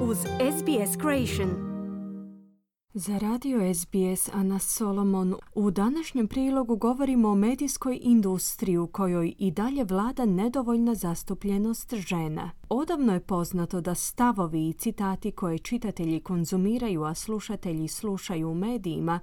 uz SBS Creation. Za radio SBS Ana Solomon u današnjem prilogu govorimo o medijskoj industriji u kojoj i dalje vlada nedovoljna zastupljenost žena. Odavno je poznato da stavovi i citati koje čitatelji konzumiraju, a slušatelji slušaju u medijima,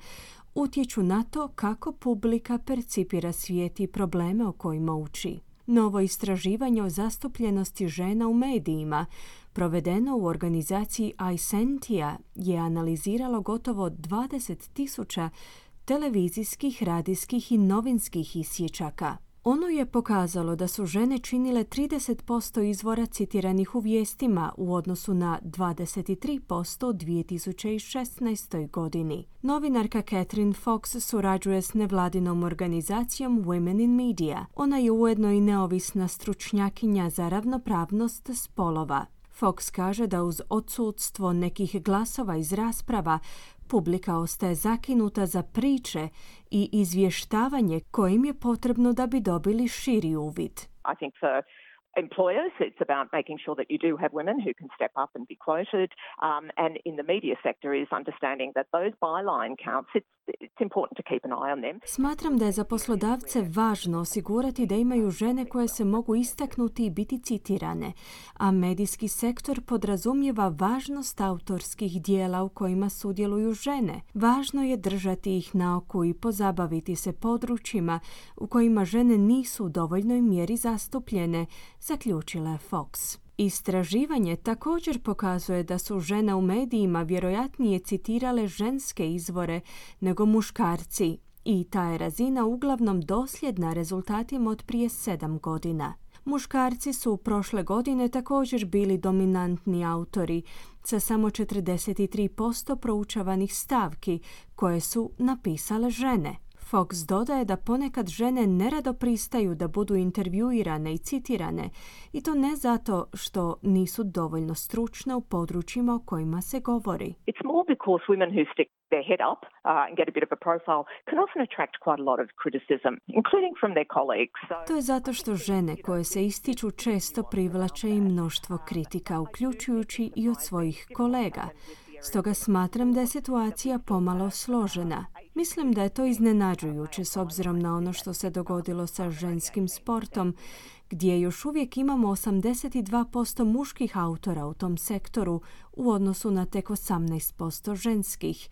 utječu na to kako publika percipira svijet i probleme o kojima uči. Novo istraživanje o zastupljenosti žena u medijima, provedeno u organizaciji iSentia, je analiziralo gotovo 20.000 televizijskih, radijskih i novinskih isječaka. Ono je pokazalo da su žene činile 30% izvora citiranih u vijestima u odnosu na 23% u 2016. godini. Novinarka Catherine Fox surađuje s nevladinom organizacijom Women in Media. Ona je ujedno i neovisna stručnjakinja za ravnopravnost spolova. Fox kaže da uz odsudstvo nekih glasova iz rasprava publika ostaje zakinuta za priče i izvještavanje kojim je potrebno da bi dobili širi uvid. I think employers, it's about making sure that you do have women who can step up and be quoted. Um, and in the media sector is understanding that those byline counts, it's, it's important to keep an eye on them. Smatram da je za poslodavce važno osigurati da imaju žene koje se mogu istaknuti i biti citirane, a medijski sektor podrazumijeva važnost autorskih dijela u kojima sudjeluju žene. Važno je držati ih na oku i pozabaviti se područjima u kojima žene nisu u dovoljnoj mjeri zastupljene, zaključila je Fox. Istraživanje također pokazuje da su žene u medijima vjerojatnije citirale ženske izvore nego muškarci i ta je razina uglavnom dosljedna rezultatima od prije sedam godina. Muškarci su prošle godine također bili dominantni autori, sa samo 43% proučavanih stavki koje su napisale žene. Fox dodaje da ponekad žene nerado pristaju da budu intervjuirane i citirane i to ne zato što nisu dovoljno stručne u područjima o kojima se govori. It's more because women who stick their head up uh, and get a bit of a profile can often attract quite a lot of criticism, including from their colleagues. So... To je zato što žene koje se ističu često privlače i mnoštvo kritika, uključujući i od svojih kolega. Stoga smatram da je situacija pomalo složena. Mislim da je to iznenađujuće s obzirom na ono što se dogodilo sa ženskim sportom, gdje još uvijek imamo 82% muških autora u tom sektoru u odnosu na tek 18% ženskih,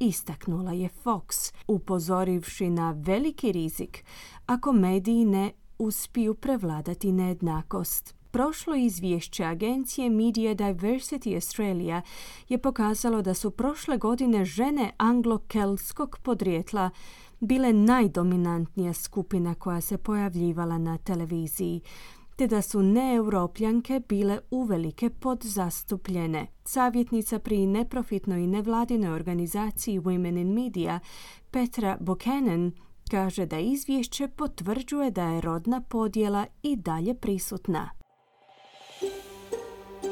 istaknula je Fox, upozorivši na veliki rizik ako mediji ne uspiju prevladati nejednakost. Prošlo izvješće agencije Media Diversity Australia je pokazalo da su prošle godine žene anglo-keltskog podrijetla bile najdominantnija skupina koja se pojavljivala na televiziji, te da su neeuropljanke bile uvelike podzastupljene. Savjetnica pri neprofitnoj i nevladinoj organizaciji Women in Media, Petra Buchanan, kaže da izvješće potvrđuje da je rodna podjela i dalje prisutna.